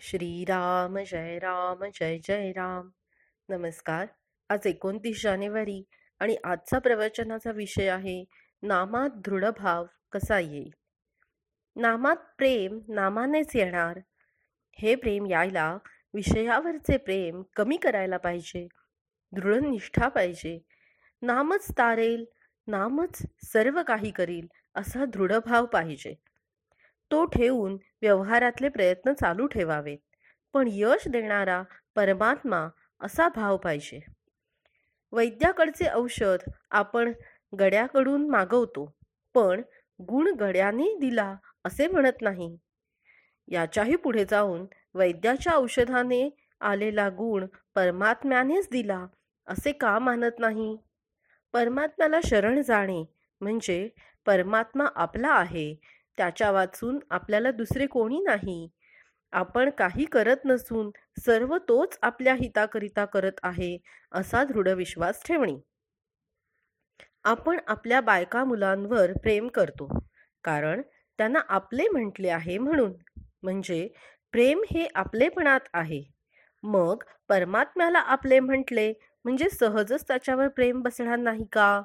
श्रीराम जय राम जय जय राम. नमस्कार. आज एकोणतीस जानेवारी आणि आजचा प्रवचनाचा विषय आहे नामात दृढभाव कसा येईल? नामात प्रेम नामानेच येणार. हे प्रेम यायला विषयावरचे प्रेम कमी करायला पाहिजे. दृढ निष्ठा पाहिजे. नामच तारेल नामच सर्व काही करील असा दृढभाव पाहिजे. तो ठेवून व्यवहारातले प्रयत्न चालू ठेवावेत पण यश देणारा परमात्मा असा भाव पाहिजे. वैद्याकडचे औषध आपण गड्याकडून मागवतो पण गुण गड्याने दिला असे म्हणत नाही. याच्याही पुढे जाऊन वैद्याच्या औषधाने आलेला गुण परमात्म्यानेच दिला असे का मानत नाही? परमात्म्याला शरण जाणे म्हणजे परमात्मा आपला आहे त्याच्या वाचून आपल्याला दुसरे कोणी नाही. आपण काही करत नसून सर्व तोच आपल्या हिताकरिता करत आहे असा दृढ विश्वास ठेवणे. आपण आपल्या बायका मुलांवर प्रेम करतो कारण त्यांना आपले म्हटले आहे म्हणून. म्हणजे प्रेम हे आपलेपणात आहे. मग परमात्म्याला आपले म्हटले म्हणजे सहजच त्याच्यावर प्रेम बसणार नाही का?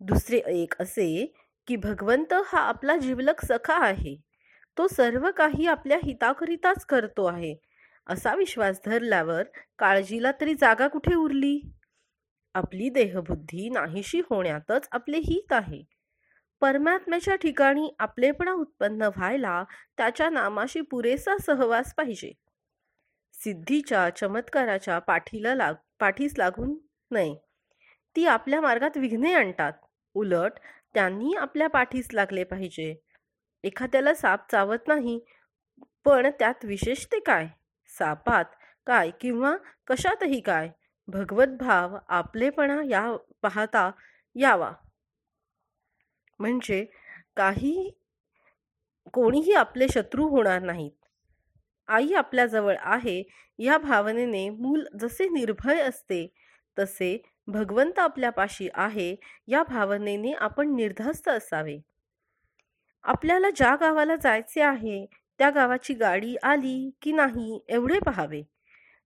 दुसरे एक असे की भगवंत हा आपला जिवलक सखा आहे. तो सर्व काही आपल्या हिताकरिताच करतो आहे. असा विश्वास धरल्यावर काळजीला तरी जागा कुठे उरली? आपली देहबुद्धी नाहीशी होण्यातच आपले हित आहे. परमात्म्याच्या ठिकाणी आपलेपणा उत्पन्न व्हायला त्याच्या नामाशी पुरेसा सहवास पाहिजे. सिद्धीच्या चमत्काराच्या पाठीला लाग पाठीस लागून नये ती आपल्या मार्गात विघ्ने आणतात. उलट त्यांनी आपल्या पाठीस लागले पाहिजे. एखाद्याला साप चावत नाही पण त्यात विशेषते काय? सापात काय किंवा कशातही काय? भगवत भाव आपलेपणा या पाहता यावा. म्हणजे काही कोणीही आपले शत्रू होणार नाहीत. आई आपल्याजवळ आहे या भावनेने मूल जसे निर्भय असते तसे भगवंत आपल्यापाशी आहे या भावनेने आपण निर्धास्त असावे. आपल्याला ज्या गावाला जायचे आहे त्या गावाची गाडी आली की नाही एवढे पहावे.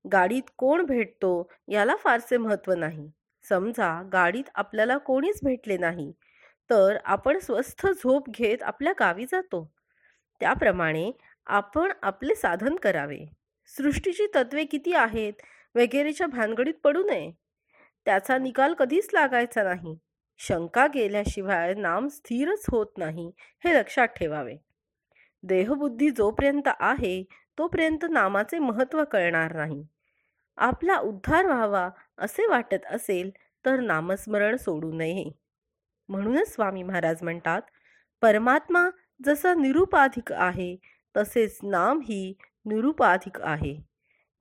गाडीत कोण भेटतो याला फारसे महत्त्व नाही. समजा गाडीत आपल्याला कोणीच भेटले नाही तर आपण स्वस्थ झोप घेत आपल्या गावी जातो. त्याप्रमाणे आपण आपले साधन करावे. सृष्टीची तत्वे किती आहेत वगैरेच्या भानगडीत पडू नये. त्याचा निकाल कधीच लागायचा नाही. शंका गेल्याशिवाय नाम स्थिरच होत नाही हे लक्षात ठेवावे. देहबुद्धी जोपर्यंत आहे तोपर्यंत नामाचे महत्त्व कळणार नाही. आपला उद्धार व्हावा असे वाटत असेल तर नामस्मरण सोडू नये. म्हणूनच स्वामी महाराज म्हणतात परमात्मा जसा निरुपाधिक आहे तसेच नाम ही निरुपाधिक आहे.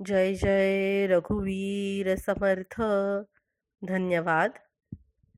जय जय रघुवीर समर्थ धन्यवाद.